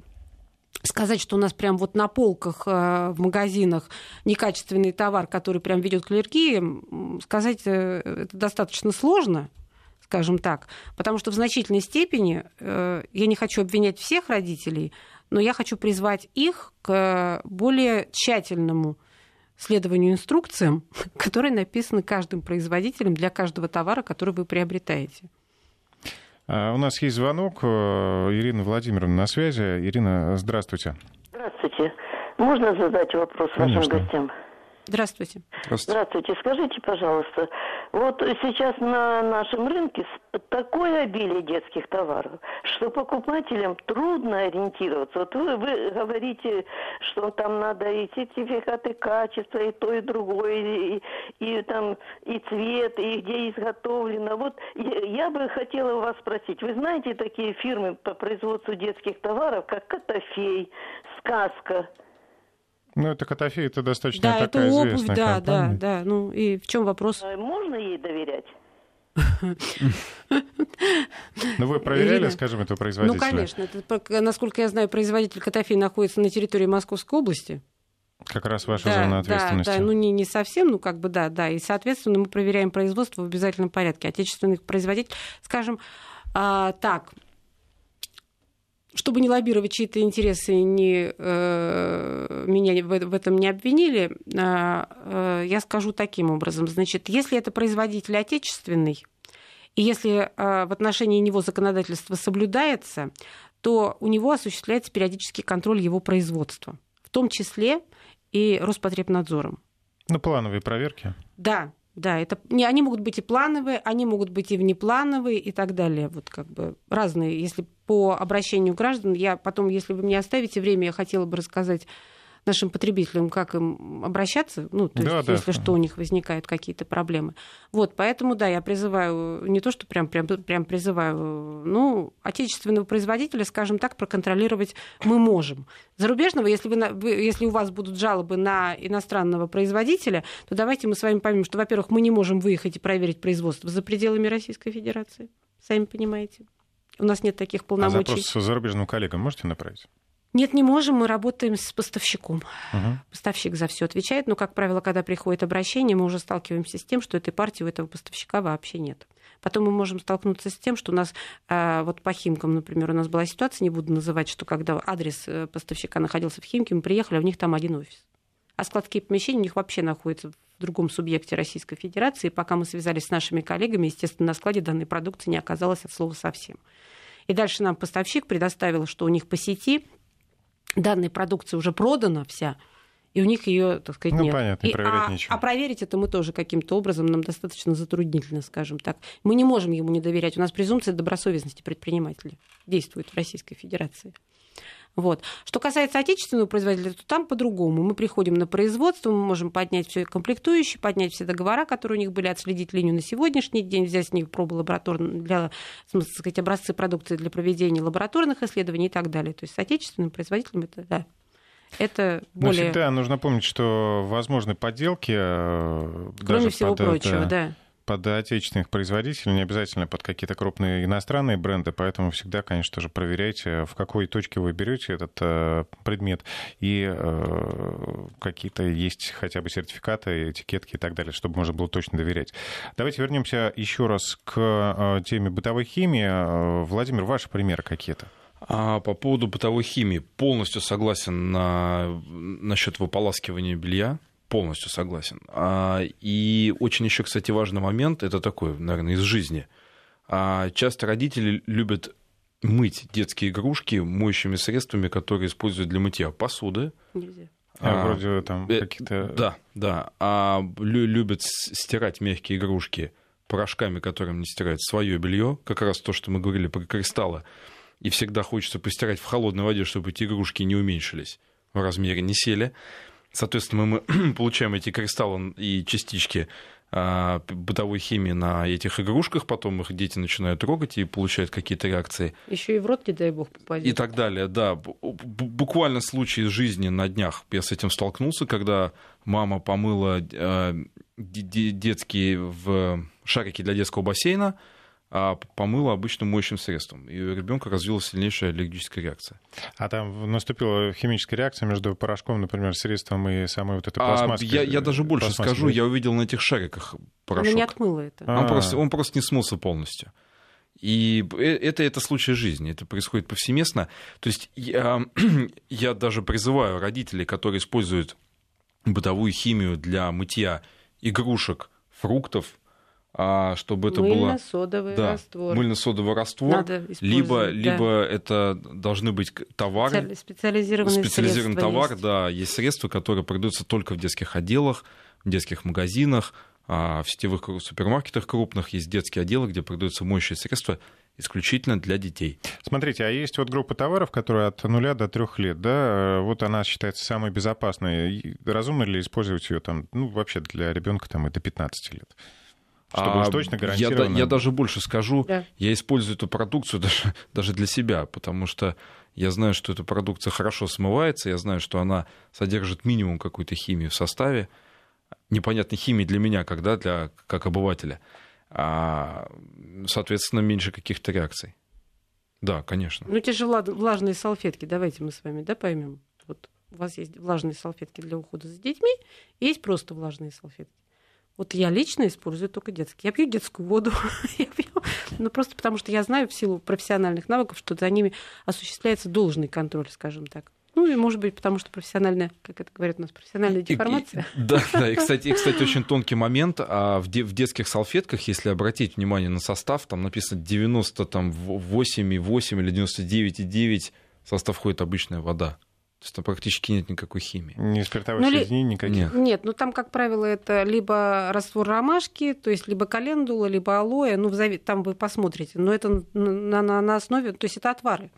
B: сказать, что у нас прям вот на полках э, в магазинах некачественный товар, который прям ведет к аллергии, сказать э, это достаточно сложно, скажем так, потому что в значительной степени э, я не хочу обвинять всех родителей, но я хочу призвать их к более тщательному следованию инструкциям, которые написаны каждым производителем для каждого товара, который вы приобретаете.
A: А, у нас есть звонок. Э, Ирина Владимировна на связи. Ирина, здравствуйте.
D: Здравствуйте. Можно задать вопрос Конечно. вашим гостям?
B: Здравствуйте.
D: Здравствуйте. Здравствуйте. Скажите, пожалуйста, вот сейчас на нашем рынке такое обилие детских товаров, что покупателям трудно ориентироваться. Вот вы, вы говорите, что там надо и сертификаты качества, и то, и другое, и, и, и там и цвет, и где изготовлено. Вот я, я бы хотела вас спросить, вы знаете такие фирмы по производству детских товаров, как Котофей, Сказка?
A: Ну, это Котофей, это достаточно
B: да,
A: такая
B: это
A: обувь, известная
B: да,
A: компания.
B: да, да. Ну, и в чем вопрос?
D: А можно ей доверять?
A: Ну, вы проверяли, скажем, этого производителя?
B: Ну, конечно. Это, насколько я знаю, производитель Котофей находится на территории Московской области.
A: Как раз ваша да, зона ответственности.
B: Да, да, ну не, не совсем, ну как бы да, да. И, соответственно, мы проверяем производство в обязательном порядке. Отечественных производителей, скажем, а, так, чтобы не лоббировать чьи-то интересы, не, э, меня в, в этом не обвинили, э, э, я скажу таким образом. Значит, если это производитель отечественный, И если в отношении него законодательство соблюдается, то у него осуществляется периодический контроль его производства, в том числе и Роспотребнадзором.
A: На плановые проверки?
B: Да, да, это не, они могут быть и плановые, они могут быть и внеплановые и так далее. Вот как бы разные. Если по обращению граждан, я потом, если вы мне оставите время, я хотела бы рассказать нашим потребителям, как им обращаться, ну, то да, есть, да. если что, у них возникают какие-то проблемы. Вот, поэтому, да, я призываю, не то, что прям, прям, прям призываю, ну, отечественного производителя, скажем так, проконтролировать мы можем. Зарубежного, если, вы, если у вас будут жалобы на иностранного производителя, то давайте мы с вами поймем, что, во-первых, мы не можем выехать и проверить производство за пределами Российской Федерации, сами понимаете. У нас нет таких полномочий. А
A: запрос зарубежным коллегам можете направить?
B: Нет, не можем. Мы работаем с поставщиком. Угу. Поставщик за все отвечает. Но, как правило, когда приходит обращение, мы уже сталкиваемся с тем, что этой партии у этого поставщика вообще нет. Потом мы можем столкнуться с тем, что у нас а, вот по Химкам, например, у нас была ситуация, не буду называть, что когда адрес э, поставщика находился в Химке, мы приехали, а у них там один офис. А складские помещения у них вообще находятся в другом субъекте Российской Федерации. И пока мы связались с нашими коллегами, естественно, на складе данной продукции не оказалось от слова совсем. И дальше нам поставщик предоставил, что у них по сети данной продукции уже продана вся, и у них ее, так сказать,
A: ну,
B: нет.
A: понятно,
B: и,
A: проверять
B: а,
A: нечего.
B: А проверить это мы тоже каким-то образом нам достаточно затруднительно, скажем так. Мы не можем ему не доверять. У нас презумпция добросовестности предпринимателя действует в Российской Федерации. Вот. Что касается отечественного производителя, то там по-другому. Мы приходим на производство, мы можем поднять все комплектующие, поднять все договора, которые у них были, отследить линию на сегодняшний день, взять с них пробы лабораторные для, смысл, сказать, образцы продукции для проведения лабораторных исследований и так далее. То есть с отечественным производителем это да, это более...
A: Но всегда нужно помнить, что возможны подделки. Э,
B: Кроме всего под, прочего, да
A: под отечественных производителей, не обязательно под какие-то крупные иностранные бренды, поэтому всегда, конечно же, проверяйте, в какой точке вы берете этот э, предмет, и э, какие-то есть хотя бы сертификаты, этикетки и так далее, чтобы можно было точно доверять. Давайте вернемся еще раз к э, теме бытовой химии. Э, Владимир, ваши примеры какие-то?
C: А по поводу бытовой химии полностью согласен на, насчет выполаскивания белья полностью согласен. А, и очень еще, кстати, важный момент, это такой, наверное, из жизни. А, часто родители любят мыть детские игрушки моющими средствами, которые используют для мытья посуды.
B: Нельзя.
A: А, а вроде там э, каких-то...
C: Да, да. А любят стирать мягкие игрушки порошками, которым не стирают свое белье, как раз то, что мы говорили про кристаллы. И всегда хочется постирать в холодной воде, чтобы эти игрушки не уменьшились в размере, не сели. Соответственно, мы получаем эти кристаллы и частички а, бытовой химии на этих игрушках, потом их дети начинают трогать и получают какие-то реакции.
B: Еще и в рот, не дай бог, попадет.
C: И так далее, да. Буквально случай из жизни на днях я с этим столкнулся, когда мама помыла а, детские в шарики для детского бассейна, а помыла обычным моющим средством. И у ребенка развилась сильнейшая аллергическая реакция.
A: А там наступила химическая реакция между порошком, например, средством и самой вот этой пластмасской?
C: А, я, я даже больше скажу, я увидел на этих шариках порошок. Она
B: не отмыла это.
C: Он просто, он просто не смылся полностью. И э, это, это случай жизни, это происходит повсеместно. То есть я, я даже призываю родителей, которые используют бытовую химию для мытья игрушек, фруктов, а чтобы это было...
B: Мыльно-содовый да, раствор.
C: Мыльно-содовый раствор. либо, да. либо это должны быть товары...
B: Специализированные
C: Специализированный товар,
B: есть.
C: да. Есть средства, которые продаются только в детских отделах, в детских магазинах, а в сетевых супермаркетах крупных есть детские отделы, где продаются моющие средства исключительно для детей.
A: Смотрите, а есть вот группа товаров, которые от нуля до трех лет, да, вот она считается самой безопасной. Разумно ли использовать ее там, ну, вообще для ребенка там и до 15 лет? Чтобы уж а, точно гарантированно...
C: Я, я даже больше скажу, да. я использую эту продукцию даже, даже для себя, потому что я знаю, что эта продукция хорошо смывается, я знаю, что она содержит минимум какой-то химии в составе. Непонятной химии для меня, когда для как обывателя. А, соответственно, меньше каких-то реакций. Да, конечно.
B: Ну, те же влажные салфетки, давайте мы с вами да, поймем. Вот у вас есть влажные салфетки для ухода за детьми, и есть просто влажные салфетки. Вот я лично использую только детские. Я пью детскую воду. я пью, ну, просто потому что я знаю в силу профессиональных навыков, что за ними осуществляется должный контроль, скажем так. Ну и, может быть, потому что профессиональная, как это говорят у нас, профессиональная деформация.
C: И, и, да, да, и, кстати, и, кстати, очень тонкий момент. А в, де, в детских салфетках, если обратить внимание на состав, там написано 98,8 или 99,9 в состав входит обычная вода. То есть там практически нет никакой химии.
A: Не спиртовых ну, соединений никаких?
B: Нет. нет, ну там, как правило, это либо раствор ромашки, то есть либо календула, либо алоэ, ну там вы посмотрите, но это на, на, на основе, то есть это отвары.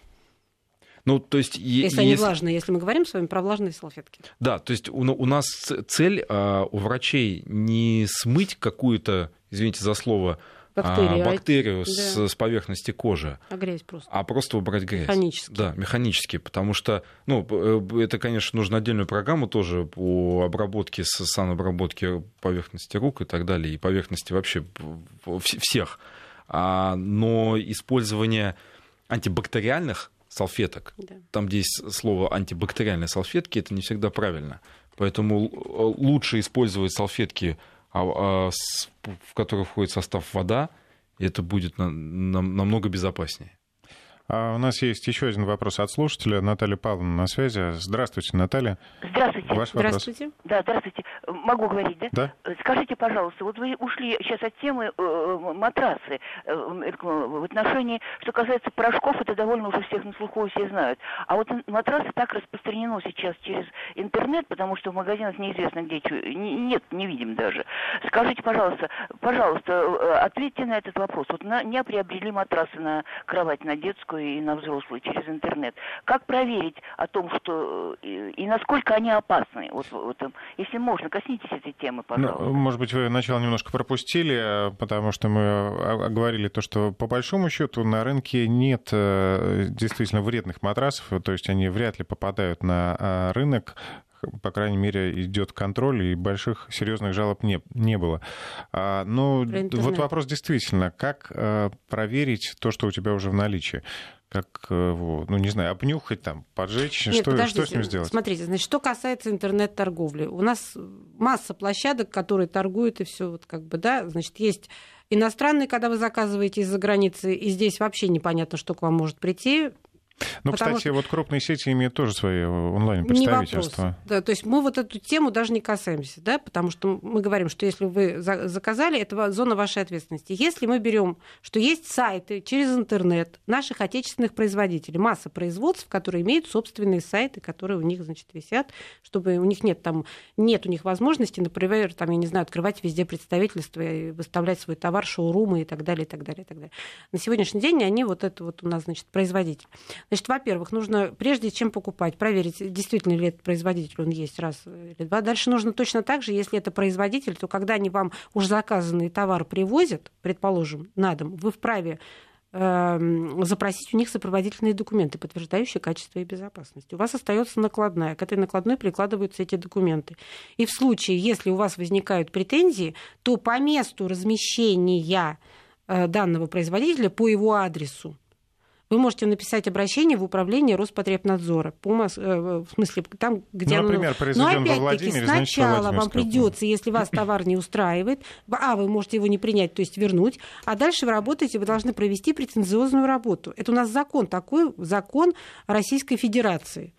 C: Ну, то есть,
B: если есть... они влажные, если мы говорим с вами про влажные салфетки.
C: Да, то есть у, у нас цель а, у врачей не смыть какую-то, извините за слово, бактерию, а, бактерию а... с, да. с поверхности кожи.
B: А грязь просто.
C: А просто убрать грязь.
B: Механически.
C: Да, механически, потому что, ну, э, это, конечно, нужно отдельную программу тоже по обработке, санобработке поверхности рук и так далее, и поверхности вообще всех. А, но использование антибактериальных салфеток, да. там, где есть слово антибактериальные салфетки, это не всегда правильно. Поэтому лучше использовать салфетки а, а, в который входит состав вода, это будет намного безопаснее.
A: А у нас есть еще один вопрос от слушателя. Наталья Павловна на связи. Здравствуйте, Наталья.
E: Здравствуйте.
A: Ваш
B: здравствуйте.
E: Вопрос. Да, здравствуйте. Могу говорить, да?
A: Да.
E: Скажите, пожалуйста, вот вы ушли сейчас от темы э, матрасы э, в отношении, что касается порошков, это довольно уже всех на слуху все знают. А вот матрасы так распространено сейчас через интернет, потому что в магазинах неизвестно где, нет, не видим даже. Скажите, пожалуйста, пожалуйста, э, ответьте на этот вопрос. Вот на, не приобрели матрасы на кровать, на детскую, детскую и на взрослую через интернет. Как проверить о том, что и, и насколько они опасны? Вот, вот, если можно, коснитесь этой темы, ну, пожалуйста.
A: Ну, может быть, вы начало немножко пропустили, потому что мы говорили то, что по большому счету на рынке нет э, действительно вредных матрасов, то есть они вряд ли попадают на рынок по крайней мере, идет контроль, и больших серьезных жалоб не, не было. А, но вот вопрос действительно, как а, проверить то, что у тебя уже в наличии? как, э, ну, не знаю, обнюхать там, поджечь, Нет, что, что с ним сделать?
B: Смотрите, значит, что касается интернет-торговли. У нас масса площадок, которые торгуют, и все вот как бы, да, значит, есть иностранные, когда вы заказываете из-за границы, и здесь вообще непонятно, что к вам может прийти.
A: Ну, Потому кстати, что... вот крупные сети имеют тоже свои онлайн-представительства.
B: Да, то есть мы вот эту тему даже не касаемся, да, потому что мы говорим, что если вы заказали, это зона вашей ответственности. Если мы берем, что есть сайты через интернет наших отечественных производителей, масса производств, которые имеют собственные сайты, которые у них, значит, висят, чтобы у них нет там, нет у них возможности, например, там, я не знаю, открывать везде представительства и выставлять свой товар, шоурумы и так далее, и так далее, и так далее. На сегодняшний день они вот это вот у нас, значит, производитель. Значит, во-первых, нужно, прежде чем покупать, проверить, действительно ли это производитель, он есть, раз или два. Дальше нужно точно так же, если это производитель, то когда они вам уже заказанный товар привозят, предположим, на дом, вы вправе эм, запросить у них сопроводительные документы, подтверждающие качество и безопасность. У вас остается накладная. К этой накладной прикладываются эти документы. И в случае, если у вас возникают претензии, то по месту размещения э, данного производителя по его адресу вы можете написать обращение в управление Роспотребнадзора. По, э, в смысле, там, где
A: ну, например,
B: оно... Но опять-таки, сначала вам придется, если вас товар не устраивает, а, вы можете его не принять, то есть вернуть, а дальше вы работаете, вы должны провести претензиозную работу. Это у нас закон такой, закон Российской Федерации.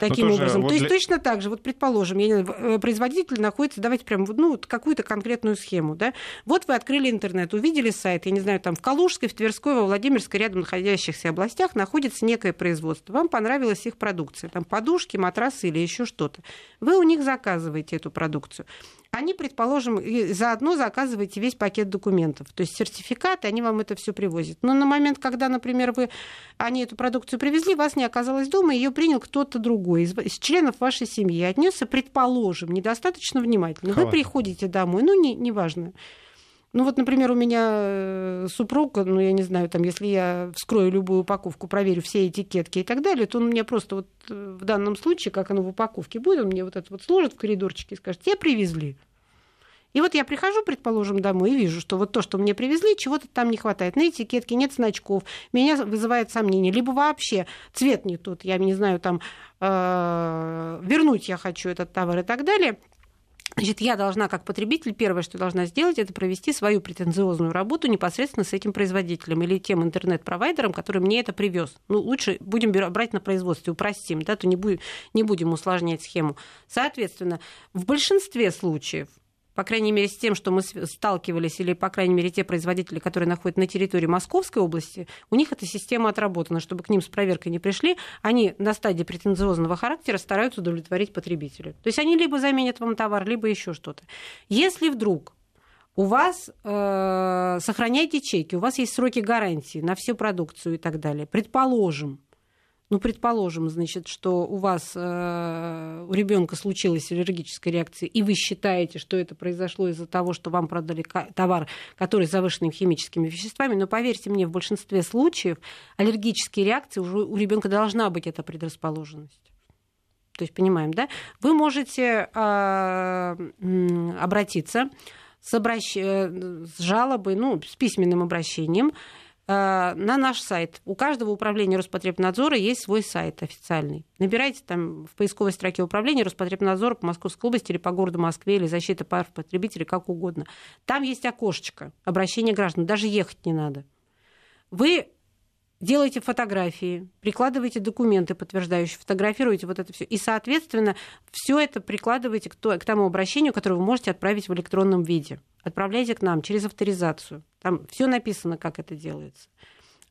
B: Ну, таким тоже, образом. Вот То есть точно так же, вот предположим, я не знаю, э, производитель находится, давайте прям ну, какую-то конкретную схему, да, вот вы открыли интернет, увидели сайт, я не знаю, там в Калужской, в Тверской, во Владимирской, рядом находящихся областях находится некое производство, вам понравилась их продукция, там подушки, матрасы или еще что-то. Вы у них заказываете эту продукцию они, предположим, заодно заказываете весь пакет документов. То есть сертификаты, они вам это все привозят. Но на момент, когда, например, вы, они эту продукцию привезли, вас не оказалось дома, ее принял кто-то другой из, из членов вашей семьи. Отнесся, предположим, недостаточно внимательно. Вы приходите домой, ну, не, неважно. Ну вот, например, у меня э, супруг, ну я не знаю, там, если я вскрою любую упаковку, проверю все этикетки и так далее, то он мне просто вот э, в данном случае, как оно в упаковке будет, он мне вот это вот сложит в коридорчике и скажет, тебе привезли. И вот я прихожу, предположим, домой и вижу, что вот то, что мне привезли, чего-то там не хватает. На этикетке нет значков. Меня вызывает сомнение. Либо вообще цвет не тот, я не знаю, там э, вернуть я хочу этот товар и так далее. Значит, я должна, как потребитель, первое, что должна сделать, это провести свою претенциозную работу непосредственно с этим производителем или тем интернет-провайдером, который мне это привез. Ну, лучше будем брать на производстве, упростим, да, то не будем, не будем усложнять схему. Соответственно, в большинстве случаев по крайней мере, с тем, что мы сталкивались, или, по крайней мере, те производители, которые находятся на территории Московской области, у них эта система отработана, чтобы к ним с проверкой не пришли, они на стадии претенциозного характера стараются удовлетворить потребителя. То есть они либо заменят вам товар, либо еще что-то. Если вдруг у вас э, сохраняйте чеки, у вас есть сроки гарантии на всю продукцию и так далее. Предположим, ну, предположим, значит, что у вас, э, у ребенка случилась аллергическая реакция, и вы считаете, что это произошло из-за того, что вам продали товар, который завышенным химическими веществами, но поверьте мне, в большинстве случаев аллергические реакции уже у ребенка должна быть эта предрасположенность. То есть, понимаем, да? Вы можете э, обратиться с, обращ... Э, с жалобой, ну, с письменным обращением на наш сайт. У каждого управления Роспотребнадзора есть свой сайт официальный. Набирайте там в поисковой строке управления Роспотребнадзора по Московской области или по городу Москве или защита прав потребителей, как угодно. Там есть окошечко обращения граждан, даже ехать не надо. Вы делаете фотографии, прикладываете документы, подтверждающие, фотографируете вот это все. И, соответственно, все это прикладываете к, к тому обращению, которое вы можете отправить в электронном виде. Отправляйте к нам через авторизацию. Там все написано, как это делается.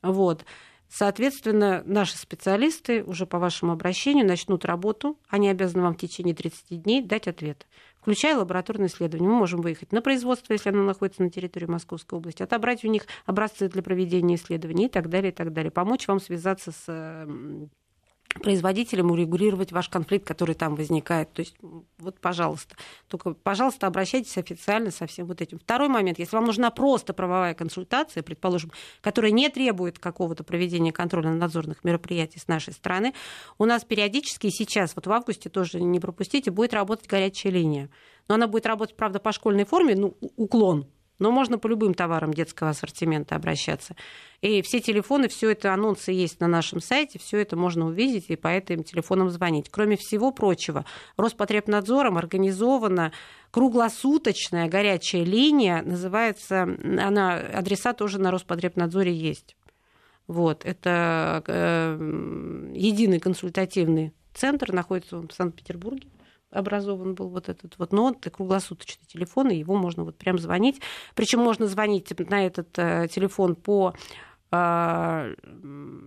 B: Вот. Соответственно, наши специалисты уже по вашему обращению начнут работу. Они обязаны вам в течение 30 дней дать ответ включая лабораторные исследования. Мы можем выехать на производство, если оно находится на территории Московской области, отобрать у них образцы для проведения исследований и так далее, и так далее. Помочь вам связаться с производителям урегулировать ваш конфликт, который там возникает. То есть вот, пожалуйста, только, пожалуйста, обращайтесь официально со всем вот этим. Второй момент, если вам нужна просто правовая консультация, предположим, которая не требует какого-то проведения контрольно-надзорных мероприятий с нашей стороны, у нас периодически сейчас, вот в августе тоже не пропустите, будет работать горячая линия. Но она будет работать, правда, по школьной форме, ну, уклон, но можно по любым товарам детского ассортимента обращаться. И все телефоны, все это анонсы есть на нашем сайте, все это можно увидеть и по этим телефонам звонить. Кроме всего прочего, Роспотребнадзором организована круглосуточная горячая линия, называется, она, адреса тоже на Роспотребнадзоре есть. Вот, это э, единый консультативный центр, находится он в Санкт-Петербурге образован был вот этот вот, но это круглосуточный телефон, и его можно вот прям звонить. Причем можно звонить на этот э, телефон по э,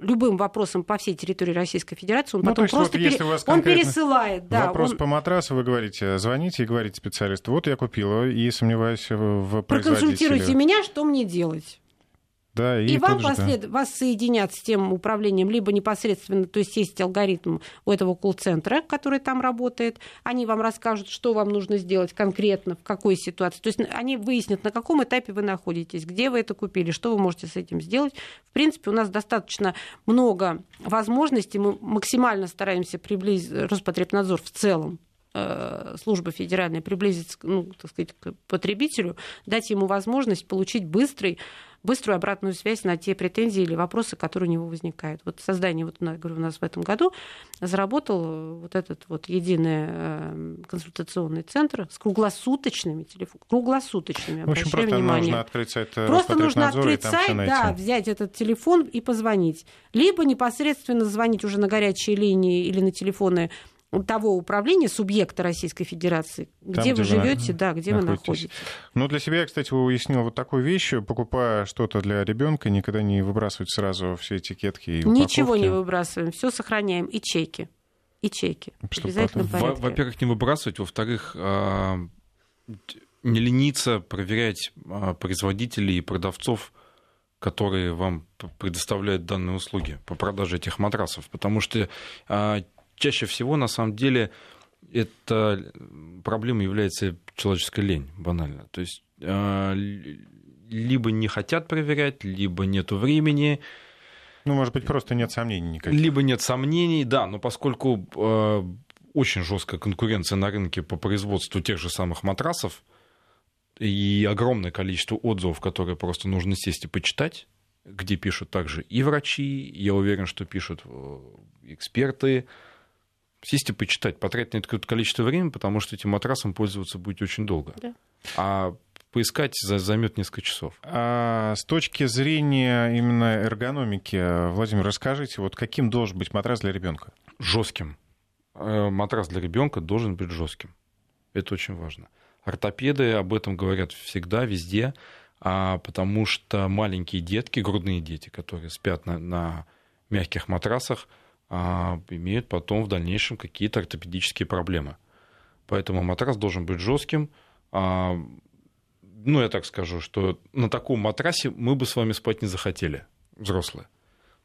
B: любым вопросам по всей территории Российской Федерации, он ну, потом просто
A: вот, пере... у вас
B: он пересылает. Да,
A: вопрос
B: он...
A: по матрасу, вы говорите, звоните и говорите специалисту, вот я купила и сомневаюсь в производителе.
B: Проконсультируйте меня, что мне делать.
A: Да, и
B: и вам послед... да. вас соединят с тем управлением, либо непосредственно, то есть есть алгоритм у этого колл-центра, который там работает, они вам расскажут, что вам нужно сделать конкретно, в какой ситуации. То есть они выяснят, на каком этапе вы находитесь, где вы это купили, что вы можете с этим сделать. В принципе, у нас достаточно много возможностей, мы максимально стараемся приблизить Роспотребнадзор в целом э, служба федеральная приблизиться ну, так сказать, к потребителю, дать ему возможность получить быстрый быструю обратную связь на те претензии или вопросы, которые у него возникают. Вот создание, вот, говорю, у нас в этом году заработал вот этот вот единый э, консультационный центр с круглосуточными телефонами, круглосуточными,
A: в общем, просто внимание. нужно открыть сайт
B: Просто нужно открыть сайт, да, взять этот телефон и позвонить. Либо непосредственно звонить уже на горячие линии или на телефоны того управления, субъекта Российской Федерации, где, Там, где вы живете, да, где находитесь. вы находитесь.
A: Ну, для себя, кстати, уяснил вот такую вещь. Покупая что-то для ребенка, никогда не выбрасывать сразу все этикетки и упаковки.
B: Ничего не выбрасываем, все сохраняем, и чеки. И чеки. Чтобы Обязательно
C: потом... Во-первых, не выбрасывать, во-вторых, а, не лениться проверять а, производителей и продавцов, которые вам предоставляют данные услуги по продаже этих матрасов. Потому что а, чаще всего, на самом деле, эта проблема является человеческая лень, банально. То есть а, либо не хотят проверять, либо нет времени.
A: Ну, может быть, просто нет сомнений никаких.
C: Либо нет сомнений, да, но поскольку э, очень жесткая конкуренция на рынке по производству тех же самых матрасов и огромное количество отзывов, которые просто нужно сесть и почитать, где пишут также и врачи, я уверен, что пишут э, эксперты, Сесть и почитать, потратить на это какое-то количество времени, потому что этим матрасом пользоваться будете очень долго.
B: Да.
C: А поискать займет несколько часов.
A: А с точки зрения именно эргономики, Владимир, расскажите, вот каким должен быть матрас для ребенка?
C: Жестким. Э, матрас для ребенка должен быть жестким. Это очень важно. Ортопеды об этом говорят всегда, везде, а потому что маленькие детки, грудные дети, которые спят на, на мягких матрасах, а, имеют потом в дальнейшем какие-то ортопедические проблемы. Поэтому матрас должен быть жестким. А, ну, я так скажу, что на таком матрасе мы бы с вами спать не захотели, взрослые.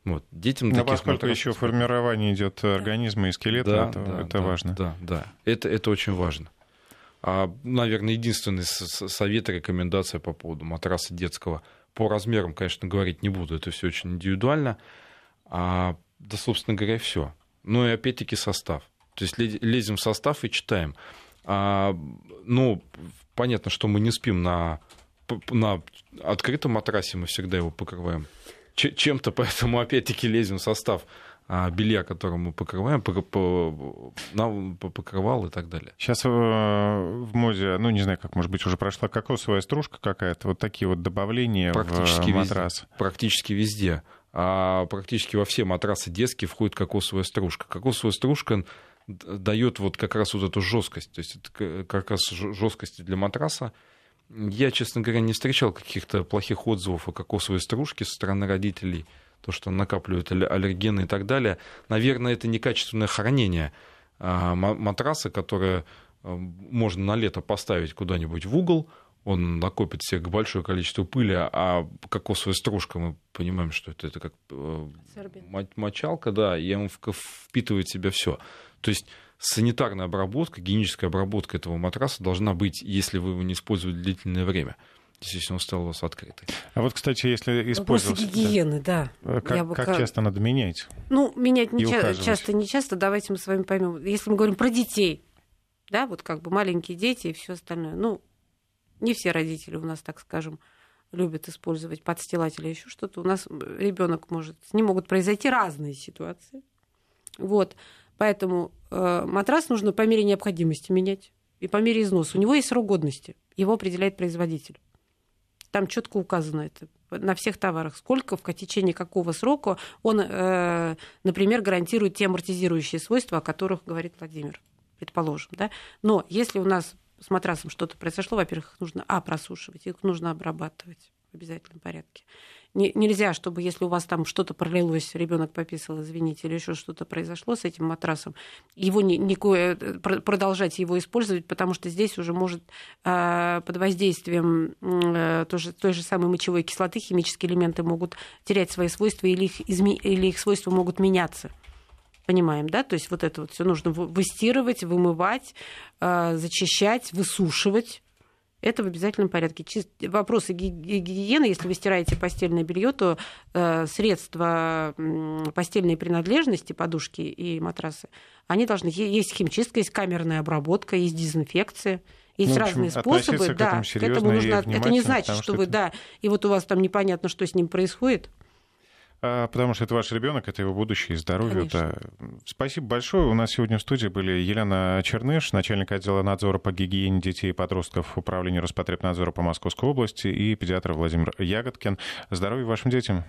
C: Вот. Детям
A: Но поскольку еще формирование идет организма и скелета, да, это,
C: да,
A: это
C: да,
A: важно.
C: Да, да, это, это очень важно. А, наверное, единственный совет и рекомендация по поводу матраса детского. По размерам, конечно, говорить не буду, это все очень индивидуально. А, да, собственно говоря, все. Ну и опять-таки состав. То есть лезем в состав и читаем. А, ну, понятно, что мы не спим на, на открытом матрасе, мы всегда его покрываем чем-то, поэтому опять-таки лезем в состав а, белья, которым мы покрываем, по, по, по, покрывал и так далее.
A: Сейчас э, в моде, ну не знаю, как может быть уже прошла кокосовая стружка какая-то, вот такие вот добавления
C: практически
A: в матрас.
C: Везде, практически везде. А практически во все матрасы детские входит кокосовая стружка. Кокосовая стружка дает вот как раз вот эту жесткость, то есть это как раз жесткость для матраса. Я, честно говоря, не встречал каких-то плохих отзывов о кокосовой стружке со стороны родителей то, что накапливают аллергены и так далее. Наверное, это некачественное хранение а, матраса, которое а, можно на лето поставить куда-нибудь в угол, он накопит себе большое количество пыли, а кокосовая стружка, мы понимаем, что это, это как э, Сорбент. мочалка, да, и он впитывает в себя все. То есть санитарная обработка, гигиеническая обработка этого матраса должна быть, если вы его не используете длительное время если он стал у вас открытый.
A: А вот, кстати, если использовать...
B: гигиены, да.
A: да. Как, бы, как часто надо менять?
B: Ну, менять не ча- часто, не часто. Давайте мы с вами поймем. Если мы говорим про детей, да, вот как бы маленькие дети и все остальное. Ну, не все родители у нас, так скажем, любят использовать подстилатели еще что-то. У нас ребенок может, с ним могут произойти разные ситуации. Вот, поэтому э, матрас нужно по мере необходимости менять и по мере износа. У него есть срок годности, его определяет производитель. Там четко указано это на всех товарах, сколько, в течение какого срока он, э, например, гарантирует те амортизирующие свойства, о которых говорит Владимир, предположим. Да? Но если у нас с матрасом что-то произошло, во-первых, их нужно, а, просушивать, их нужно обрабатывать в обязательном порядке не, нельзя, чтобы если у вас там что-то пролилось, ребенок пописал, извините, или еще что-то произошло с этим матрасом, его не, э, продолжать его использовать, потому что здесь уже может э, под воздействием э, тоже, той же самой мочевой кислоты химические элементы могут терять свои свойства или их, изме, или их свойства могут меняться. Понимаем, да? То есть вот это вот все нужно выстирывать, вымывать, э, зачищать, высушивать это в обязательном порядке. Вопросы гигиены, если вы стираете постельное белье, то э, средства постельной принадлежности, подушки и матрасы, они должны... Есть химчистка, есть камерная обработка, есть дезинфекция. Есть ну, общем, разные способы, к да. К этому нужно. Это не значит, что, что вы, это... да, и вот у вас там непонятно, что с ним происходит.
A: А, потому что это ваш ребенок, это его будущее здоровье. Да. Спасибо большое. У нас сегодня в студии были Елена Черныш, начальник отдела надзора по гигиене детей и подростков Управления Роспотребнадзора по Московской области и педиатр Владимир Ягодкин. Здоровья вашим детям.